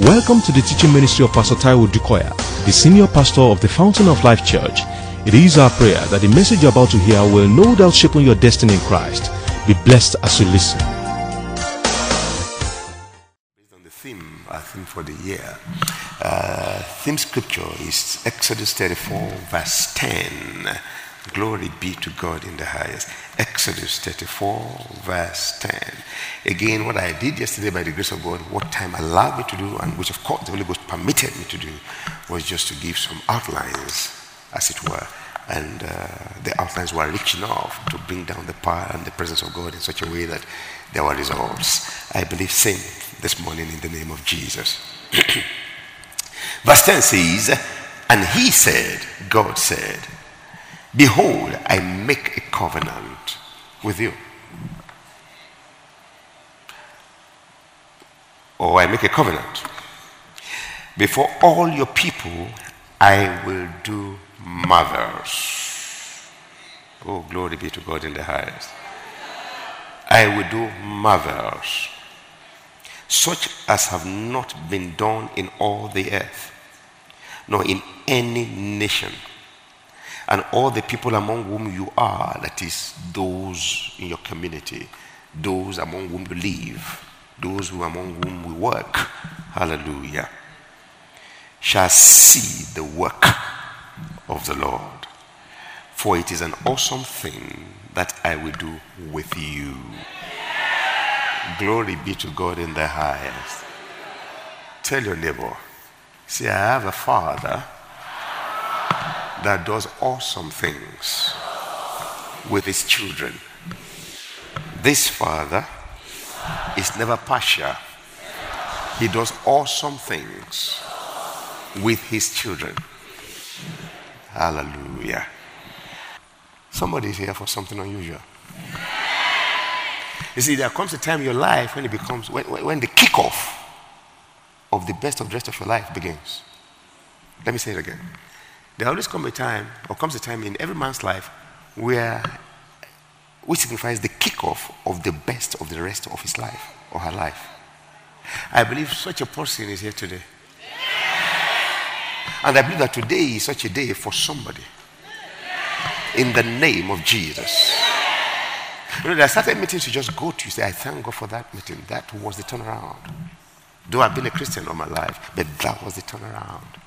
Welcome to the teaching ministry of Pastor Taiwo Odukoya, the senior pastor of the Fountain of Life Church. It is our prayer that the message you're about to hear will no doubt shape your destiny in Christ. Be blessed as you listen. Based on the theme, our theme for the year, uh, theme scripture is Exodus 34, verse 10. Glory be to God in the highest. Exodus 34, verse 10. Again, what I did yesterday by the grace of God, what time allowed me to do, and which of course the Holy Ghost permitted me to do, was just to give some outlines, as it were. And uh, the outlines were rich enough to bring down the power and the presence of God in such a way that there were results. I believe same this morning in the name of Jesus. Verse 10 says, And he said, God said, Behold, I make a covenant with you. Or I make a covenant. Before all your people, I will do marvels. Oh, glory be to God in the highest. I will do marvels, such as have not been done in all the earth, nor in any nation and all the people among whom you are, that is, those in your community, those among whom you live, those who among whom we work, hallelujah, shall see the work of the Lord. For it is an awesome thing that I will do with you. Glory be to God in the highest. Tell your neighbor, see, I have a father that does awesome things with his children. This father is never partial. He does awesome things with his children. Hallelujah. Somebody is here for something unusual. You see, there comes a time in your life when it becomes, when, when the kickoff of the best of the rest of your life begins. Let me say it again. There always comes a time, or comes a time in every man's life where which signifies the kickoff of the best of the rest of his life or her life. I believe such a person is here today. And I believe that today is such a day for somebody. In the name of Jesus. You know, there are certain meetings you just go to, you say, I thank God for that meeting. That was the turnaround. Though I've been a Christian all my life, but that was the turnaround.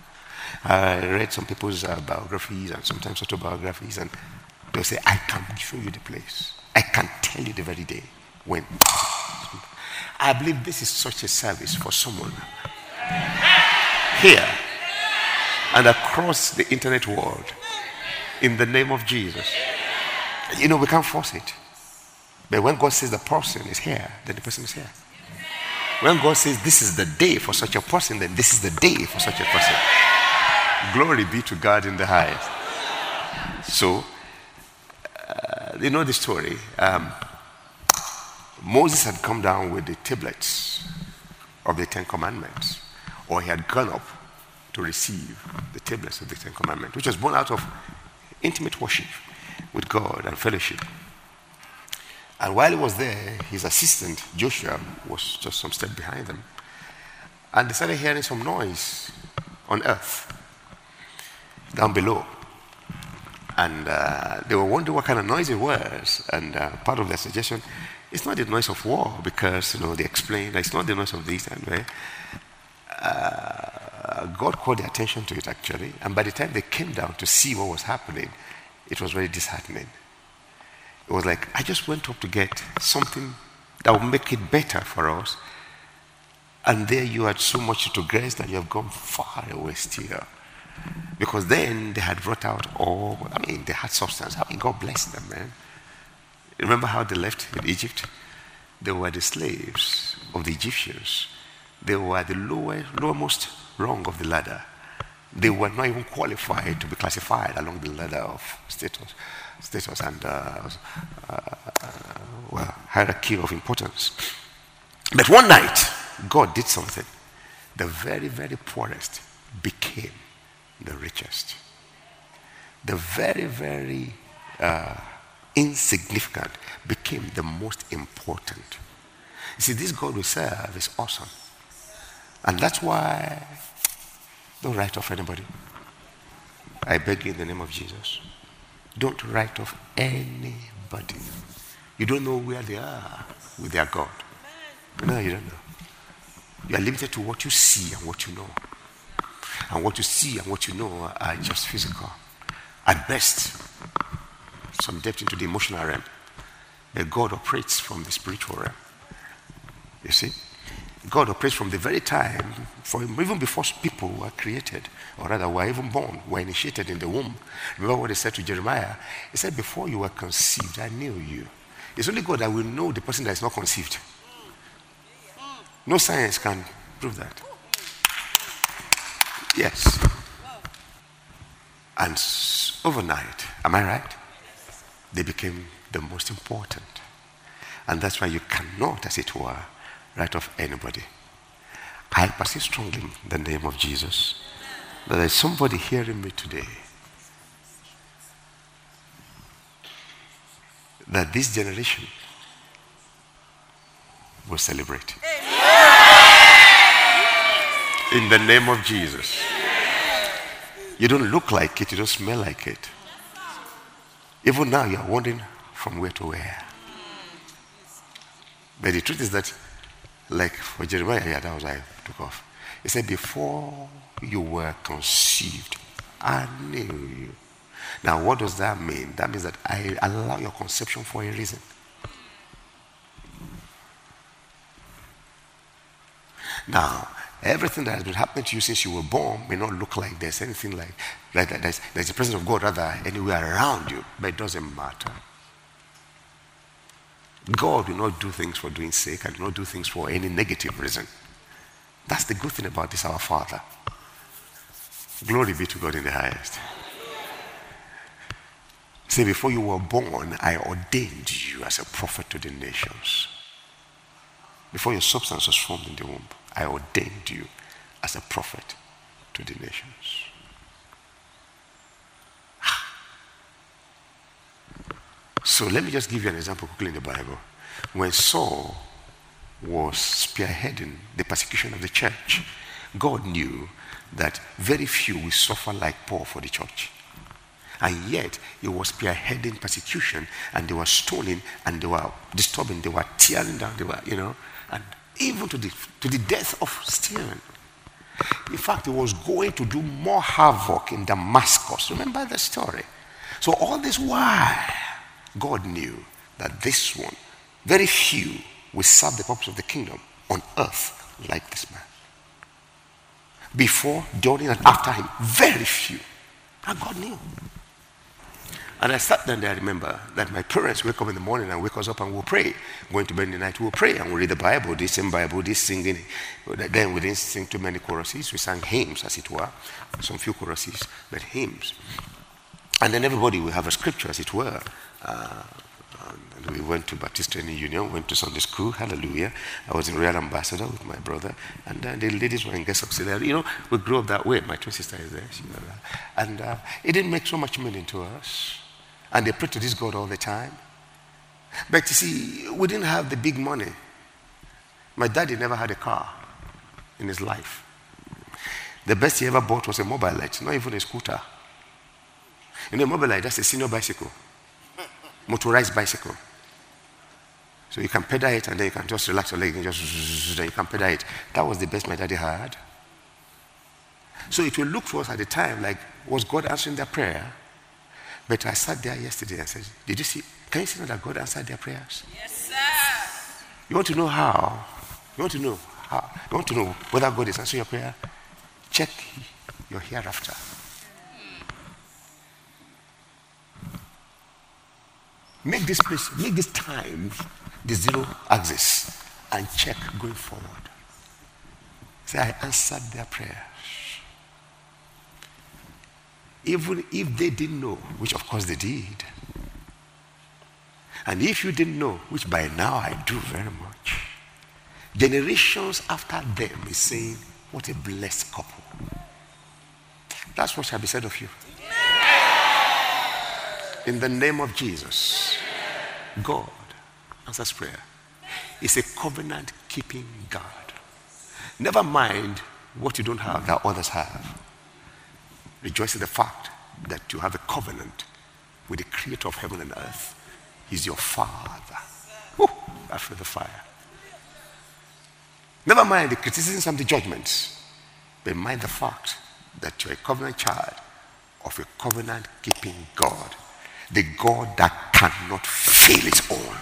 I read some people's uh, biographies and sometimes autobiographies, and they'll say, I can show you the place. I can tell you the very day when. I believe this is such a service for someone here and across the internet world in the name of Jesus. You know, we can't force it. But when God says the person is here, then the person is here. When God says this is the day for such a person, then this is the day for such a person. Glory be to God in the highest. So, uh, you know the story. Um, Moses had come down with the tablets of the Ten Commandments, or he had gone up to receive the tablets of the Ten Commandments, which was born out of intimate worship with God and fellowship. And while he was there, his assistant, Joshua, was just some step behind them. And they started hearing some noise on earth down below. And uh, they were wondering what kind of noise it was. And uh, part of their suggestion, it's not the noise of war because, you know, they explained it's not the noise of this and right? Uh, God called their attention to it actually. And by the time they came down to see what was happening, it was very disheartening. It was like, I just went up to get something that would make it better for us. And there you had so much to grace that you have gone far away still. Because then they had brought out all, I mean, they had substance. I mean, God bless them, man. Remember how they left Egypt? They were the slaves of the Egyptians. They were the lower, lowermost rung of the ladder. They were not even qualified to be classified along the ladder of status, status and uh, uh, well, hierarchy of importance. But one night, God did something. The very, very poorest became the richest. The very, very uh, insignificant became the most important. You see, this God we serve is awesome. And that's why don't write off anybody. I beg you in the name of Jesus. Don't write off anybody. You don't know where they are with their God. No, you don't know. You are limited to what you see and what you know. And what you see and what you know are just physical. At best, some depth into the emotional realm. But God operates from the spiritual realm. You see? God operates from the very time, from even before people were created, or rather were even born, were initiated in the womb. Remember what he said to Jeremiah? He said, Before you were conceived, I knew you. It's only God that will know the person that is not conceived. No science can prove that. Yes. And overnight, am I right? They became the most important. And that's why you cannot, as it were, write off anybody. I perceive strongly in the name of Jesus that there is somebody hearing me today that this generation will celebrate. In the name of Jesus. You don't look like it, you don't smell like it. Even now, you are wondering from where to where. But the truth is that, like for Jeremiah, yeah, that was I took off. He said, Before you were conceived, I knew you. Now, what does that mean? That means that I allow your conception for a reason. Now, everything that has been happening to you since you were born may not look like there's anything like, like that. There's, there's the presence of God rather anywhere around you, but it doesn't matter. God will not do things for doing sake and not do things for any negative reason. That's the good thing about this, our Father. Glory be to God in the highest. Say, before you were born, I ordained you as a prophet to the nations. Before your substance was formed in the womb, I ordained you as a prophet to the nations. Ah. So let me just give you an example quickly in the Bible. When Saul was spearheading the persecution of the church, God knew that very few will suffer like Paul for the church. And yet, he was spearheading persecution, and they were stoning, and they were disturbing, they were tearing down, they were, you know, and even to the, to the death of Stephen. In fact, he was going to do more havoc in Damascus. Remember the story? So, all this while, God knew that this one, very few, will serve the purpose of the kingdom on earth like this man. Before, during, and after him, very few. And God knew. And I sat down there, I remember that my parents wake up in the morning and wake us up and we'll pray. Going to bed in the night, we'll pray and we'll read the Bible, this same Bible, this singing. Then we didn't sing too many choruses. We sang hymns, as it were. Some few choruses, but hymns. And then everybody will have a scripture, as it were. Uh, and we went to Baptist Training Union, went to Sunday school, hallelujah. I was in Royal Ambassador with my brother, and uh, the ladies were in Girls' Auxiliary. You know, we grew up that way. My twin sister is there, she. And uh, it didn't make so much meaning to us. And they pray to this God all the time. But you see, we didn't have the big money. My daddy never had a car in his life. The best he ever bought was a Mobylette, not even a scooter. You know, a light—that's a senior bicycle, motorized bicycle. So you can pedal it and then you can just relax your leg and just, then you can pedal it. That was the best my daddy had. So it will look for us at the time like, was God answering their prayer? But I sat there yesterday and said, Did you see? Can you see that God answered their prayers? Yes, sir. You want to know how? You want to know how? You want to know whether God is answering your prayer? Check your hereafter. Make this place, make this time the zero axis and check going forward. Say, I answered their prayers. Even if they didn't know, which of course they did. And if you didn't know, which by now I do very much, generations after them is saying, What a blessed couple. That's what shall be said of you. In the name of Jesus, God answers prayer. Is a covenant keeping God. Never mind what you don't have that others have. Rejoice in the fact that you have a covenant with the creator of heaven and earth. He's your father. Woo, after the fire. Never mind the criticisms and the judgments, but mind the fact that you're a covenant child of a covenant keeping God, the God that cannot fail its own.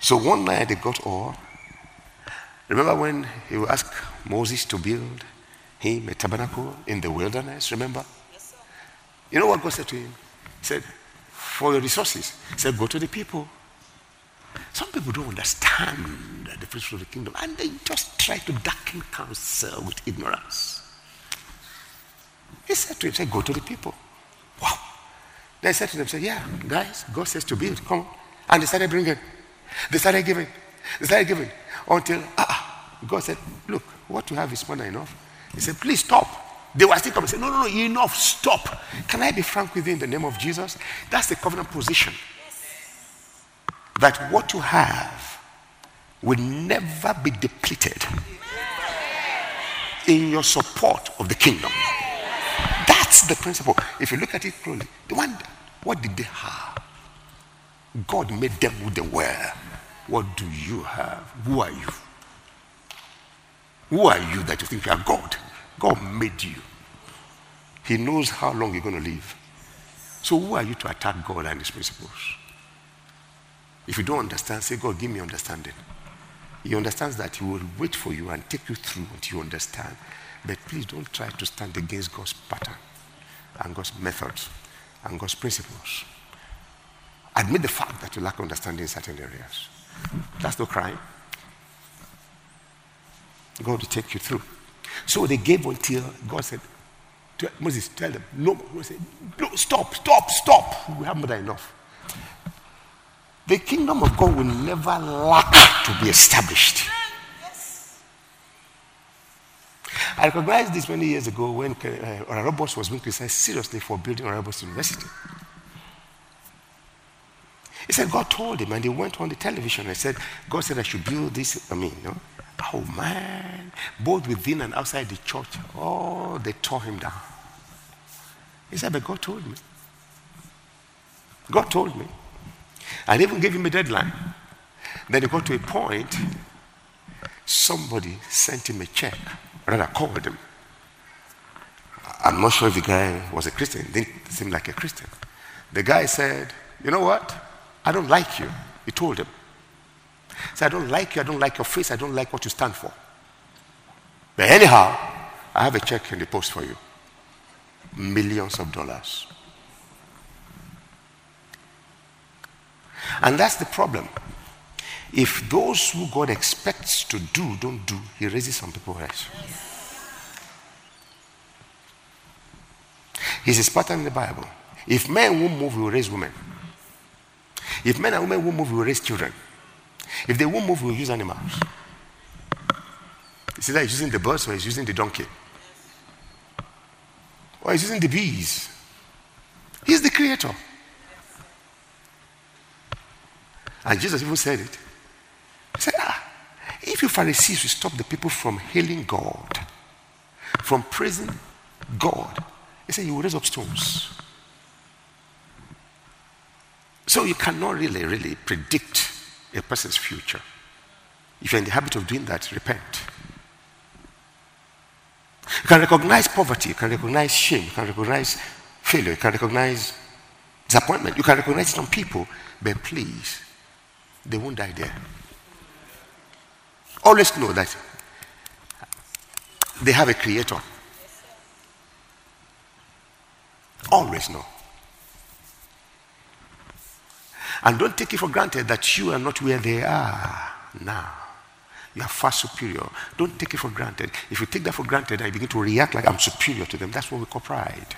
So one night they got all. Remember when he asked Moses to build him a tabernacle in the wilderness? Remember? Yes, sir. you know what God said to him? He said, For your resources, he said, Go to the people. Some people don't understand the principles of the kingdom and they just try to darken counsel with ignorance. He said to him, say, Go to the people. Wow. They said to them, say, Yeah, guys, God says to build. Come. And they started bringing. They started giving. They started giving. Until ah, God said, Look, what you have is more than enough. He said, Please stop. They were still coming. Say, No, no, no, enough. Stop. Can I be frank with you in the name of Jesus? That's the covenant position. That what you have will never be depleted in your support of the kingdom. That's the principle. If you look at it closely, the one, what did they have? God made them who they were. What do you have? Who are you? Who are you that you think you are God? God made you. He knows how long you're going to live. So who are you to attack God and his principles? If you don't understand, say, God, give me understanding. He understands that he will wait for you and take you through until you understand. But please don't try to stand against God's pattern and God's methods and God's principles. Admit the fact that you lack understanding in certain areas. That's no crime. God will take you through. So they gave until God said, Moses, tell them, no, Moses said, no, stop, stop, stop. We have more than enough. The kingdom of God will never lack to be established. I recognized this many years ago when uh, was being criticized seriously for building Oral Roberts University. He said God told him, and he went on the television and said, God said I should build this. I mean, you know, oh man, both within and outside the church, oh, they tore him down. He said, but God told me. God told me. And even gave him a deadline. Then it got to a point, somebody sent him a check rather called him. I'm not sure if the guy was a Christian. Didn't seem like a Christian. The guy said, You know what? I don't like you. He told him. Said, I don't like you. I don't like your face. I don't like what you stand for. But anyhow, I have a check in the post for you millions of dollars. And that's the problem. If those who God expects to do don't do, He raises some people else. He's his pattern in the Bible. If men won't move, he will raise women. If men and women won't move, he will raise children. If they won't move, we'll use animals. See that he's using the birds or he's using the donkey. Or he's using the bees. He's the creator. And Jesus even said it. He said, ah, if you Pharisees will stop the people from hailing God, from praising God, he said, you will raise up stones. So you cannot really, really predict a person's future. If you're in the habit of doing that, repent. You can recognize poverty, you can recognize shame, you can recognize failure, you can recognize disappointment, you can recognize some people, but please, they won't die there. Always know that they have a creator. Always know. And don't take it for granted that you are not where they are now. You are far superior. Don't take it for granted. If you take that for granted you begin to react like I'm superior to them, that's what we call pride.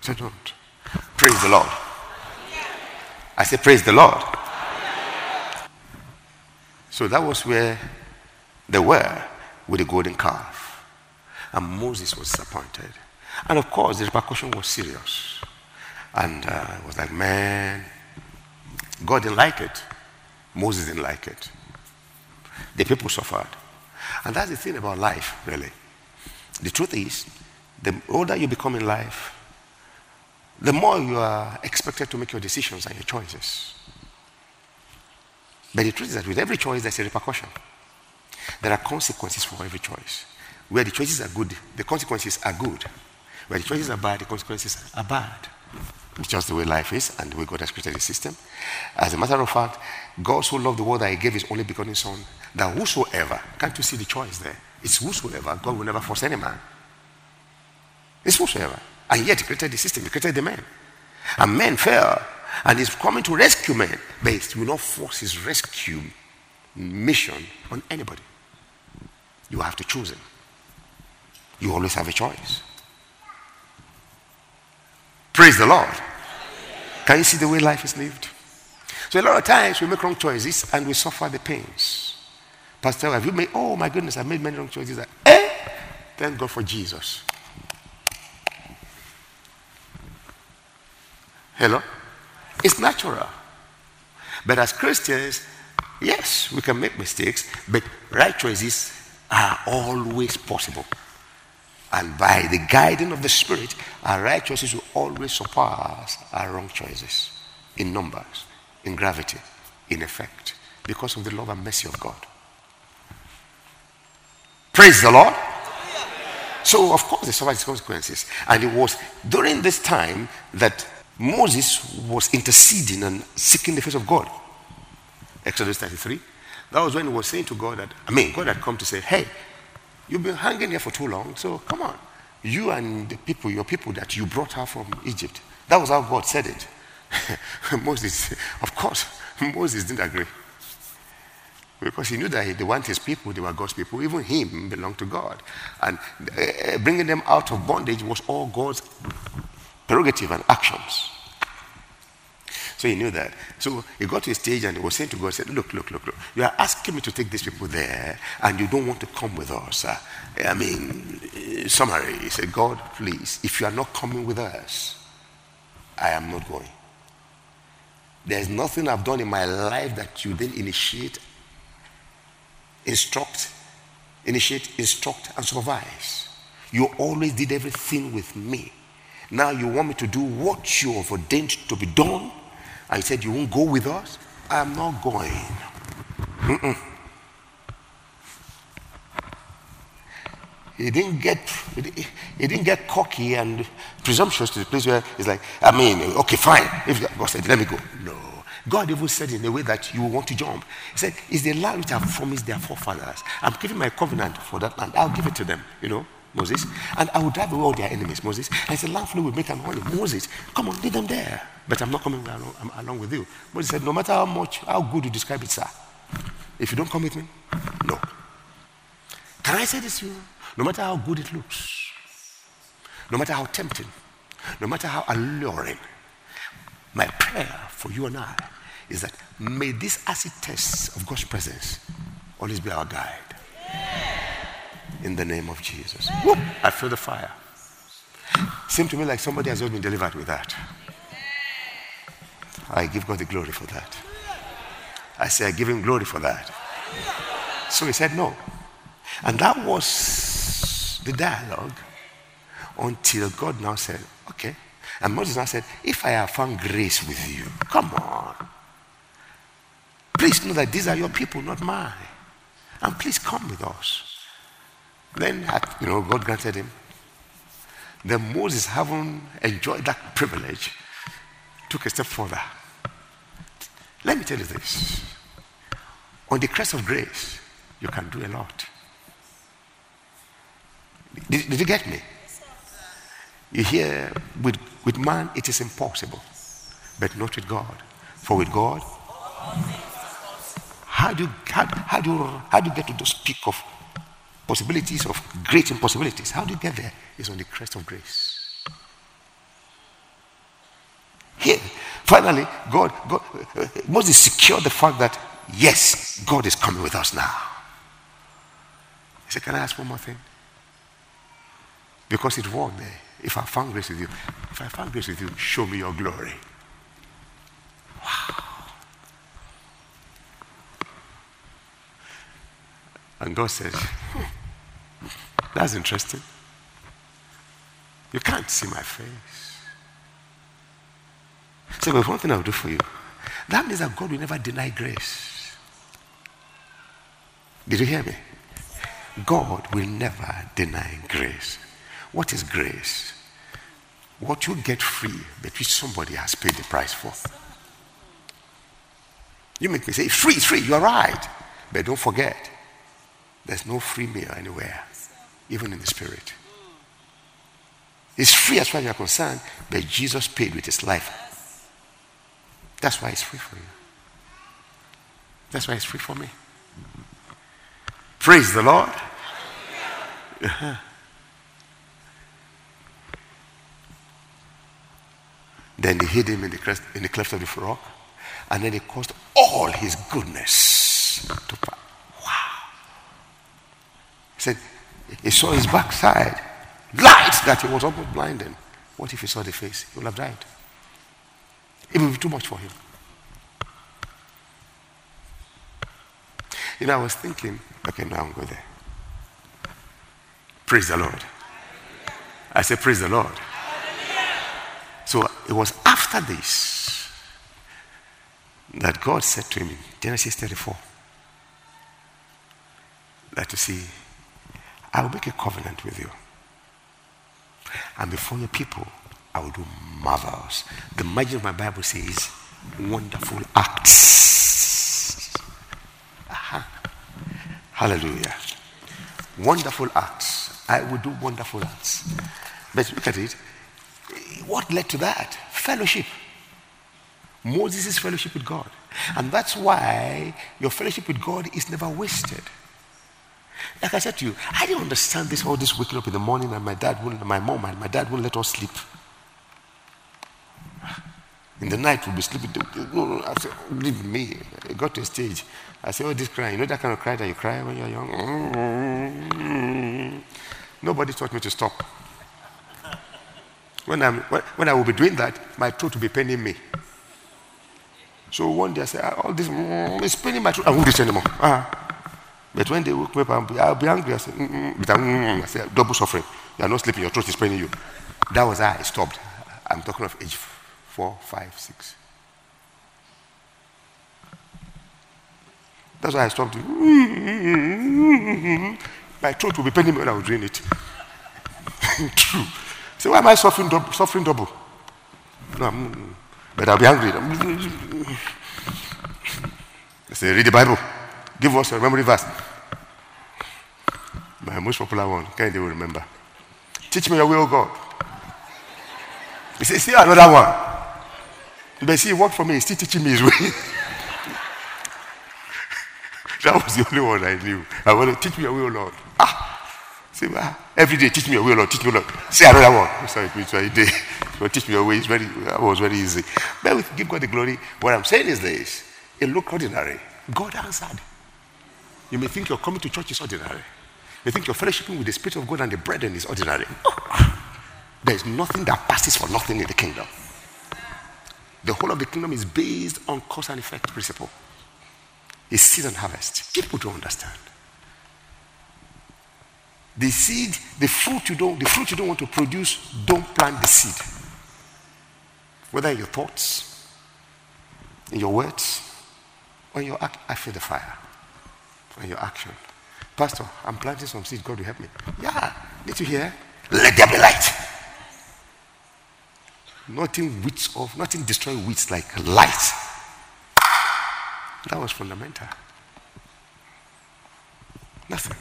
So don't. Praise the Lord. I say, Praise the Lord. So that was where they were with the golden calf. And Moses was disappointed. And of course, the repercussion was serious. And uh, it was like, man, God didn't like it. Moses didn't like it. The people suffered. And that's the thing about life, really. The truth is, the older you become in life, the more you are expected to make your decisions and your choices. But the truth is that with every choice, there's a repercussion. There are consequences for every choice. Where the choices are good, the consequences are good. Where the choices are bad, the consequences are bad. It's just the way life is and the way God has created the system. As a matter of fact, God so loved the world that He gave His only begotten Son, that whosoever, can't you see the choice there? It's whosoever, God will never force any man. It's whosoever. And yet He created the system, He created the man. And men fell, and He's coming to rescue men, but He will not force His rescue mission on anybody. You have to choose Him. You always have a choice. Praise the Lord. Can you see the way life is lived? So a lot of times we make wrong choices and we suffer the pains. Pastor, have you made, oh my goodness, I've made many wrong choices. Eh? Thank God for Jesus. Hello? It's natural. But as Christians, yes, we can make mistakes, but right choices are always possible. And by the guiding of the Spirit, our right choices will always surpass our wrong choices in numbers, in gravity, in effect, because of the love and mercy of God. Praise the Lord. So, of course, they suffered consequences. And it was during this time that Moses was interceding and seeking the face of God. Exodus 33. That was when he was saying to God that, I mean, God had come to say, hey, You've been hanging here for too long, so come on. You and the people, your people that you brought her from Egypt. That was how God said it. Moses, of course, Moses didn't agree. Because he knew that they weren't his people, they were God's people. Even him belonged to God. And uh, bringing them out of bondage was all God's prerogative and actions. So he knew that. So he got to a stage and he was saying to God, he said, Look, look, look, look. You are asking me to take these people there and you don't want to come with us. Uh, I mean, uh, summary, he said, God, please, if you are not coming with us, I am not going. There's nothing I've done in my life that you then initiate, instruct, initiate, instruct, and supervise. You always did everything with me. Now you want me to do what you have ordained to be done I said, You won't go with us? I'm not going. Mm-mm. He didn't get he didn't get cocky and presumptuous to the place where he's like, I mean, okay, fine. If God said, let me go. No. God even said in a way that you want to jump. He said, It's the land which I've promised their forefathers. I'm giving my covenant for that land. I'll give it to them, you know. Moses, and I will drive away all their enemies, Moses. And the land will make an honey. Moses, come on, lead them there. But I'm not coming along, along with you. Moses said, No matter how much, how good you describe it, sir, if you don't come with me, no. Can I say this to you? No matter how good it looks, no matter how tempting, no matter how alluring, my prayer for you and I is that may this acid test of God's presence always be our guide. Yeah in the name of Jesus. Whoop, I feel the fire. Seemed to me like somebody has just been delivered with that. I give God the glory for that. I say, I give him glory for that. So he said, no. And that was the dialogue until God now said, okay. And Moses now said, if I have found grace with you, come on. Please know that these are your people, not mine. And please come with us. Then, you know, God granted him. Then Moses, having enjoyed that privilege, took a step further. Let me tell you this. On the crest of grace, you can do a lot. Did, did you get me? You hear, with, with man it is impossible, but not with God. For with God, how do you, how, how do you, how do you get to the peak of possibilities of great impossibilities. How do you get there? It's on the crest of grace. Here, finally, God, God uh, Moses secured the fact that yes, God is coming with us now. He said, Can I ask one more thing? Because it worked there. If I found grace with you, if I found grace with you, show me your glory. Wow. And God says, That's interesting. You can't see my face. So, there's one thing I'll do for you. That means that God will never deny grace. Did you hear me? God will never deny grace. What is grace? What you get free, but which somebody has paid the price for. You make me say, free, free, you're right. But don't forget, there's no free meal anywhere, even in the spirit. It's free as far as you're concerned, but Jesus paid with his life. That's why it's free for you. That's why it's free for me. Praise the Lord. Then they hid him in the, cleft, in the cleft of the rock, and then he caused all his goodness to pass. Said, he saw his backside, light that he was almost blinded. What if he saw the face? He would have died. It would be too much for him. You know, I was thinking, okay, now I'm going there. Praise the Lord. I said, Praise the Lord. So it was after this that God said to him in Genesis 34 that you see, I will make a covenant with you. And before your people, I will do marvels. The margin of my Bible says, wonderful acts. Aha. Hallelujah. Wonderful acts. I will do wonderful acts. But look at it. What led to that? Fellowship. Moses' fellowship with God. And that's why your fellowship with God is never wasted. Like I said to you, I didn't understand this all this waking up in the morning and my dad wouldn't, my mom and my dad wouldn't let us sleep. In the night, we'll be sleeping. No, no, I said, leave me. I got to a stage. I said, oh, this crying. You know that kind of cry that you cry when you're young? Nobody taught me to stop. When, I'm, when I will be doing that, my throat will be paining me. So one day I said, all this is paining my throat. I won't do this anymore. Uh-huh. But when they woke me up, I'll be, angry. I said, mm-mm. but mm, mm, I said, double suffering. You are not sleeping. Your throat is paining you. That was how I stopped. I'm talking of age four, five, six. That's why I stopped. Mm, mm, My throat will be paining me when I was doing it. True. So why am I suffering, double, suffering double? No, I'm, but I'll be angry. I say, read the Bible. Give us a memory verse. Most popular one, can't you remember? Teach me your will, oh God. He says, see another one. But see, he worked for me. He's still teaching me his way. that was the only one I knew. I want to teach me your will, Lord. Ah, Say, well, every day, teach me your way, Lord. Teach me, Lord. Say another one. Sorry, it's a day. Teach me your way. It's very, that was very easy. But we give God the glory. What I'm saying is this it looked ordinary. God answered. You may think your coming to church is ordinary. You think your fellowshipping with the Spirit of God and the brethren is ordinary. There is nothing that passes for nothing in the kingdom. The whole of the kingdom is based on cause and effect principle. It's season harvest. People don't understand. The seed, the fruit you don't, the fruit you don't want to produce, don't plant the seed. Whether in your thoughts, in your words, or in your act, I feel the fire. in your action. Pastor, I'm planting some seed. God will help me. Yeah. Did you hear? Let there be light. Nothing weeds off, nothing destroy weeds like light. That was fundamental. Nothing.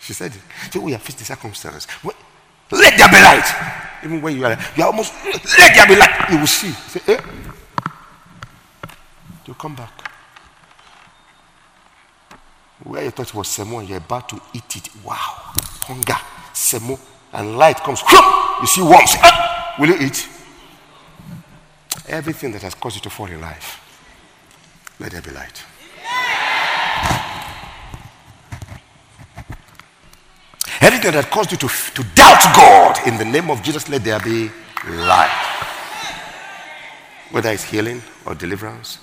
She said, so we have faced the circumstance. Let there be light. Even when you are, you are almost, let there be light. You will see. Say, eh? You come back. Where you thought it was semo you're about to eat it. Wow. Hunger, semo, and light comes. You see worms. Ah! Will you eat? Everything that has caused you to fall in life, let there be light. Anything that caused you to, to doubt God, in the name of Jesus, let there be light. Whether it's healing or deliverance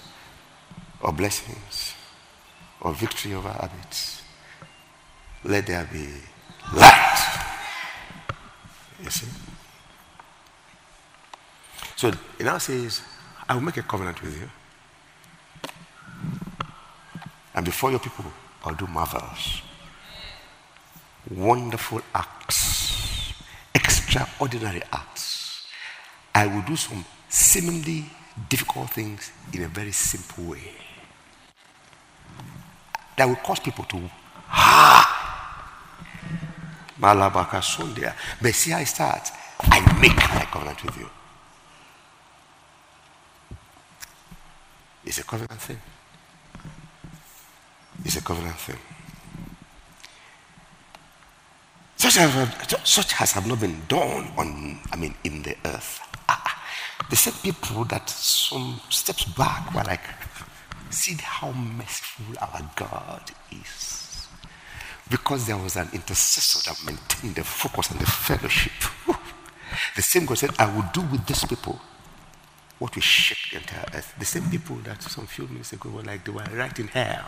or blessings or victory over habits, let there be light. You see? So it now says, I will make a covenant with you. And before your people, I'll do marvels, wonderful acts, extraordinary acts. I will do some seemingly difficult things in a very simple way that will cause people to ha! Malabaka sundia. But see how it starts. I make my covenant with you. It's a covenant thing. It's a covenant thing. Such as, such has have not been done on i mean in the earth. Ah, ah. The same people that some steps back were like, see how merciful our God is. Because there was an intercessor that maintained the focus and the fellowship. The same God said, I will do with these people what will shake the entire earth. The same people that some few minutes ago were like they were right in hell.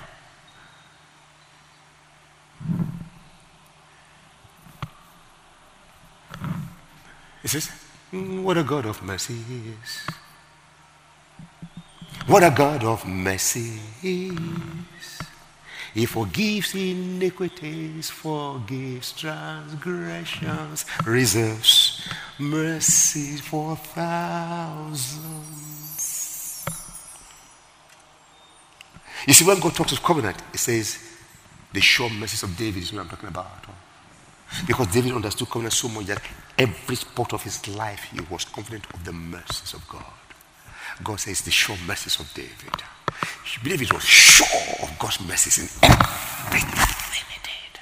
He says, Mm, what a God of mercy is. What a God of mercy is. He forgives iniquities, forgives transgressions, reserves mercy for thousands. You see, when God talks of covenant, it says the sure mercies of David is what I'm talking about. Because David understood covenant so much that every spot of his life he was confident of the mercies of God. God says the sure mercies of David. David was sure of God's mercies in everything he did.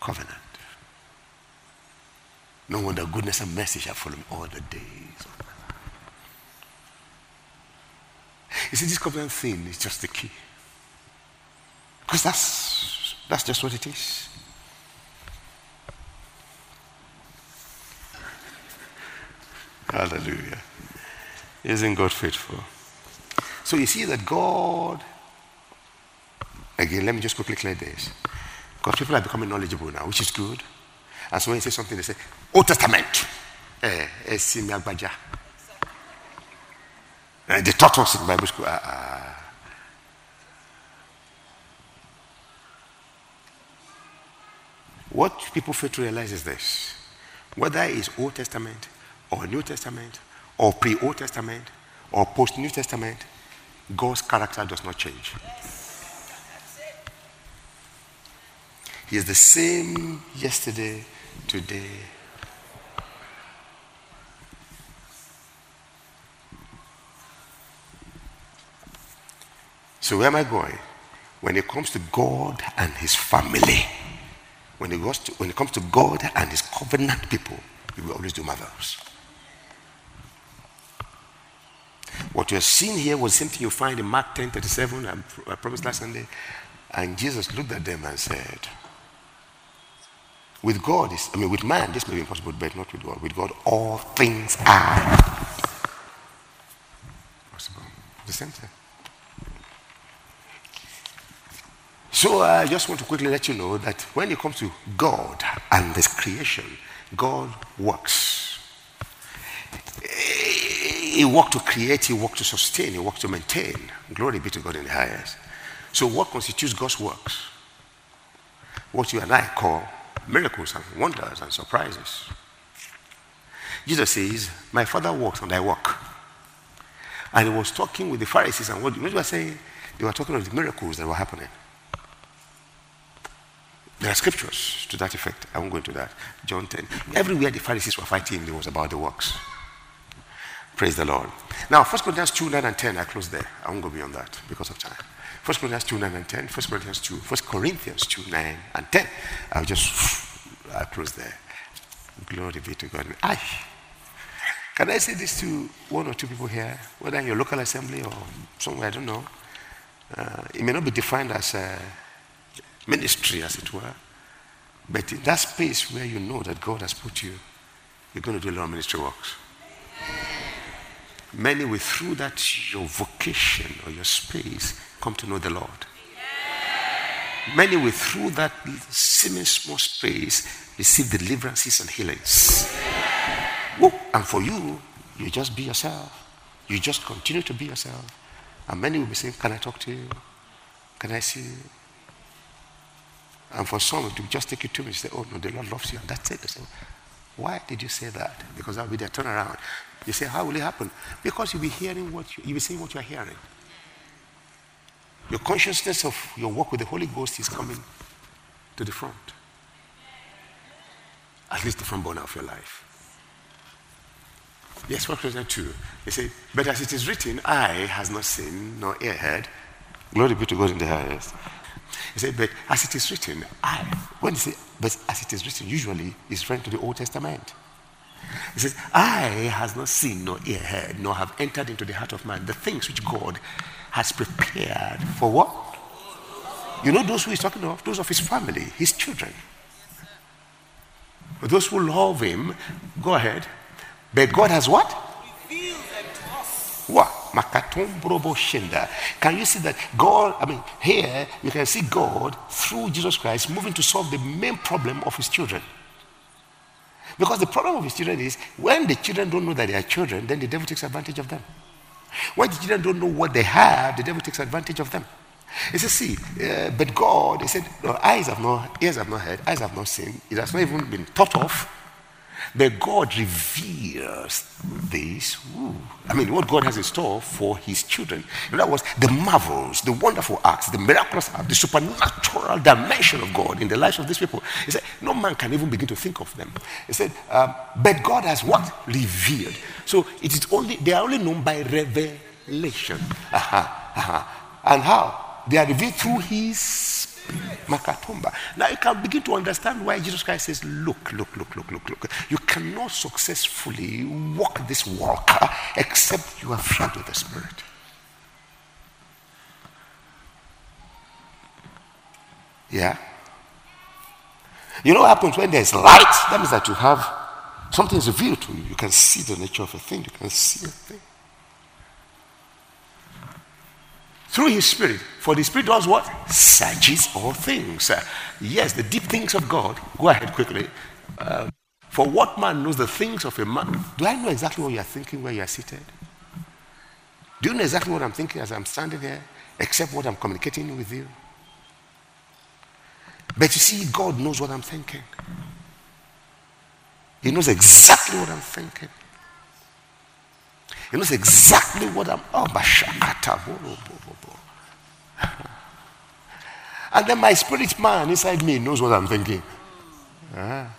Covenant. No wonder goodness and mercy shall follow me all the days. You see, this covenant thing is just the key. Because that's, that's just what it is. Hallelujah. Isn't God faithful? So you see that God, again, let me just quickly clear this. Because people are becoming knowledgeable now, which is good. And so when you say something, they say, Old Testament. Eh, eh, eh, they taught us in Bible school. Uh, uh, what people fail to realize is this whether it's Old Testament or New Testament or pre Old Testament or post New Testament, God's character does not change. He is the same yesterday, today. So, where am I going? When it comes to God and His family, when it, to, when it comes to God and His covenant people, He will always do marvels. What you're seeing here was the same thing you find in Mark 10 37. I promised last Sunday. And Jesus looked at them and said, With God, I mean, with man, this may be impossible, but not with God. With God, all things are possible. The same thing. So I just want to quickly let you know that when it comes to God and this creation, God works. He worked to create, he worked to sustain, he worked to maintain. Glory be to God in the highest. So, what constitutes God's works? What you and I call miracles and wonders and surprises. Jesus says, My Father works and I work. And he was talking with the Pharisees, and what you were saying? They were talking of the miracles that were happening. There are scriptures to that effect. I won't go into that. John 10. Everywhere the Pharisees were fighting, it was about the works. Praise the Lord. Now, 1 Corinthians 2, 9 and 10, I close there. I won't go beyond that because of time. 1 Corinthians 2, 9 and 10. 1 Corinthians 2, 1 Corinthians 2, 9 and 10. I'll just I'll close there. Glory be to God. I can I say this to one or two people here, whether in your local assembly or somewhere, I don't know. Uh, it may not be defined as a ministry, as it were, But in that space where you know that God has put you, you're going to do a lot of ministry works. Many will, through that your vocation or your space, come to know the Lord. Many will, through that seeming small space, receive deliverances and healings. Woo. And for you, you just be yourself. You just continue to be yourself. And many will be saying, Can I talk to you? Can I see you? And for some, will just take you two minutes. Say, oh no, the Lord loves you. And that's it. They say, why did you say that? Because that will be their turnaround. You say, how will it happen? Because you'll be hearing what you, you'll be saying what you're hearing. Your consciousness of your work with the Holy Ghost is coming to the front. At least the front burner of your life. Yes, 1 Corinthians 2. He said, But as it is written, eye has not seen, nor ear heard. Glory be to God in the highest. He said, but as it is written, I, when he said, but as it is written, usually is referring to the Old Testament. He says, Eye has not seen, nor ear heard, nor have entered into the heart of man the things which God has prepared for what? You know those who he's talking of? Those of his family, his children. Those who love him, go ahead. But God has what? What? Can you see that God, I mean, here you can see God through Jesus Christ moving to solve the main problem of his children. Because the problem of his children is when the children don't know that they are children, then the devil takes advantage of them. When the children don't know what they have, the devil takes advantage of them. He says, See, uh, but God, he said, no, eyes have not, ears have not heard, eyes have not seen, it has not even been thought of but God reveals this. Ooh, I mean, what God has in store for his children. In other words, the marvels, the wonderful acts, the miraculous acts, the supernatural dimension of God in the lives of these people. He said, no man can even begin to think of them. He said, um, but God has what? Revealed. So it is only, they are only known by revelation. Uh-huh, uh-huh. And how? They are revealed through his Makatumba. Now you can begin to understand why Jesus Christ says, Look, look, look, look, look, look. You cannot successfully walk this walk except you are filled with the Spirit. Yeah? You know what happens when there's light? That means that you have something is revealed to you. You can see the nature of a thing, you can see a thing. Through his spirit. For the spirit does what? Searches all things. Yes, the deep things of God. Go ahead quickly. Uh, for what man knows the things of a man? Do I know exactly what you are thinking where you are seated? Do you know exactly what I'm thinking as I'm standing here, except what I'm communicating with you? But you see, God knows what I'm thinking. He knows exactly what I'm thinking. He knows exactly what I'm. Oh, and then my spirit man inside me knows what I'm thinking. Ah.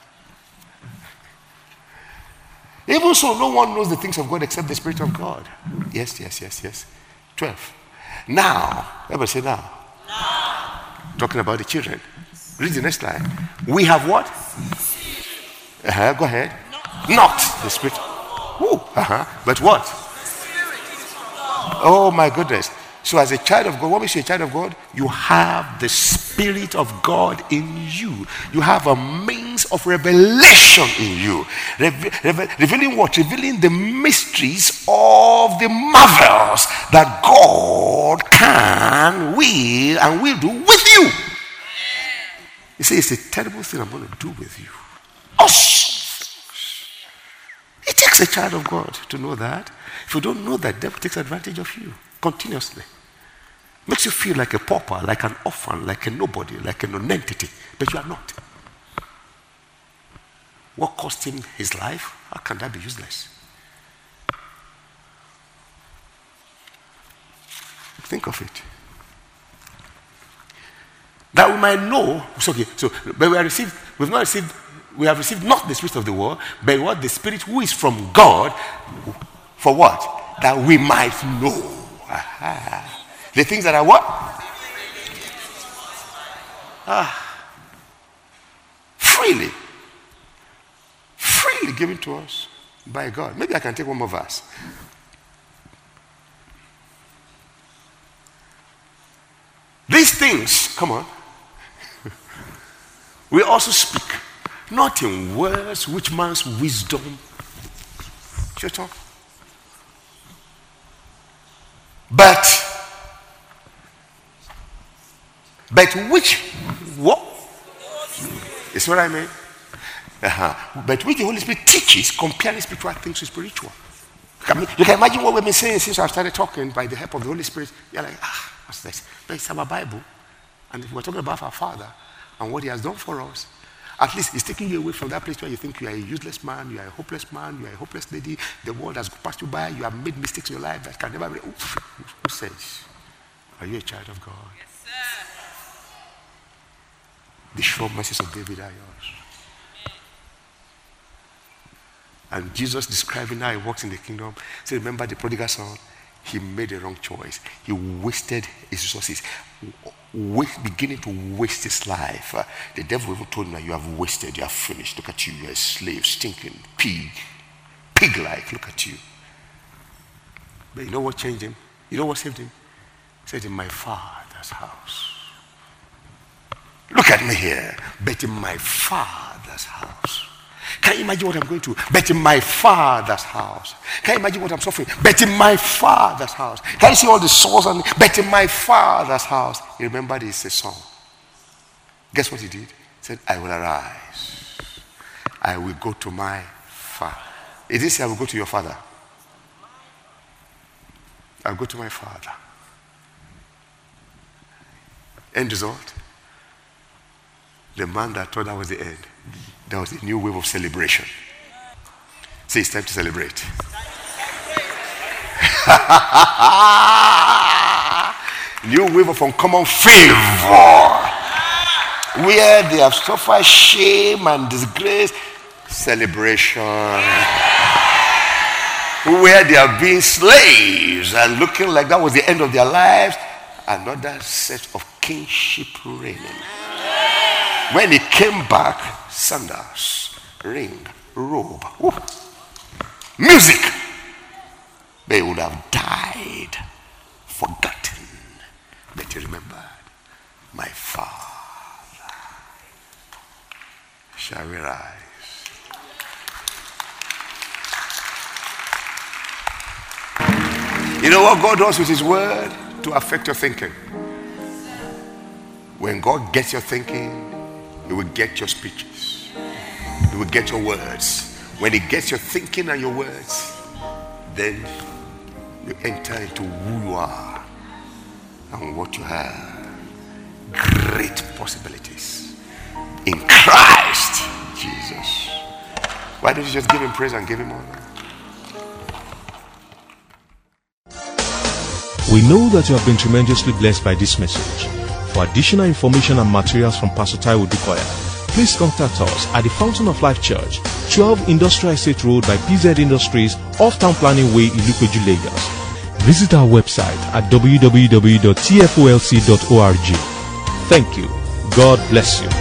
Even so, no one knows the things of God except the Spirit of God. Yes, yes, yes, yes. 12. Now, everybody say now. now. Talking about the children. Read the next line. We have what? Uh-huh, go ahead. Not, Not the Spirit. Woo, uh-huh. But what? Oh my goodness. So, as a child of God, what makes you a child of God? You have the Spirit of God in you. You have a means of revelation in you. revealing what? Revealing the mysteries of the marvels that God can, will, and will do with you. You see, it's a terrible thing I'm going to do with you. Awesome. Takes a child of God to know that. If you don't know that, devil takes advantage of you continuously. Makes you feel like a pauper, like an orphan, like a nobody, like a non-entity, but you are not. What cost him his life? How can that be useless? Think of it. That we might know. So, okay, so but we have received, we've not received, we have received not the spirit of the world, but what the spirit who is from God. For what? That we might know. Aha. The things that are what? Ah. Freely. Freely given to us by God. Maybe I can take one more verse. These things, come on. We also speak, not in words which man's wisdom but but which what is what I mean? Uh-huh. But which the Holy Spirit teaches, comparing spiritual things to spiritual. You can imagine what we've been saying since I started talking by the help of the Holy Spirit. You're like, ah, what's this? But it's our Bible. And we're talking about our Father and what He has done for us. At least it's taking you away from that place where you think you are a useless man, you are a hopeless man, you are a hopeless lady. The world has passed you by. You have made mistakes in your life that can never be. Who says? Are you a child of God? Yes, sir. The sure mercies of David are yours. And Jesus describing how he walks in the kingdom. So remember the prodigal son? He made a wrong choice. He wasted his resources, waste, beginning to waste his life. Uh, the devil even told him that you have wasted, you have finished. Look at you, you're a slave, stinking pig, pig like. Look at you. But you know what changed him? You know what saved him? Said, In my father's house. Look at me here. But in my father's house can you imagine what I'm going through? But in my father's house. Can you imagine what I'm suffering? But in my father's house. Can you see all the souls? And, but in my father's house. You remember this a song. Guess what he did? He said, I will arise. I will go to my father. He didn't say I will go to your father. I'll go to my father. End result. The man that thought that was the end there was a new wave of celebration. Say it's time to celebrate. new wave of uncommon favor. Where they have suffered shame and disgrace, celebration. Where they have been slaves and looking like that was the end of their lives, another set of kingship reigning. When he came back, sandals, ring, robe, Ooh. music, they would have died, forgotten. But you remembered, my Father. Shall we rise? You know what God does with His word to affect your thinking? When God gets your thinking, He will get your speeches. You will get your words. When it gets your thinking and your words, then you enter into who you are and what you have. Great possibilities in Christ Jesus. Why don't you just give him praise and give him honor? We know that you have been tremendously blessed by this message. For additional information and materials from Pastor Taiwo Odukoya, please contact us at the Fountain of Life Church, 12 Industrial Estate Road by PZ Industries, off Town Planning Way, Ilupeju, Lagos. Visit our website at www.tfolc.org. Thank you. God bless you.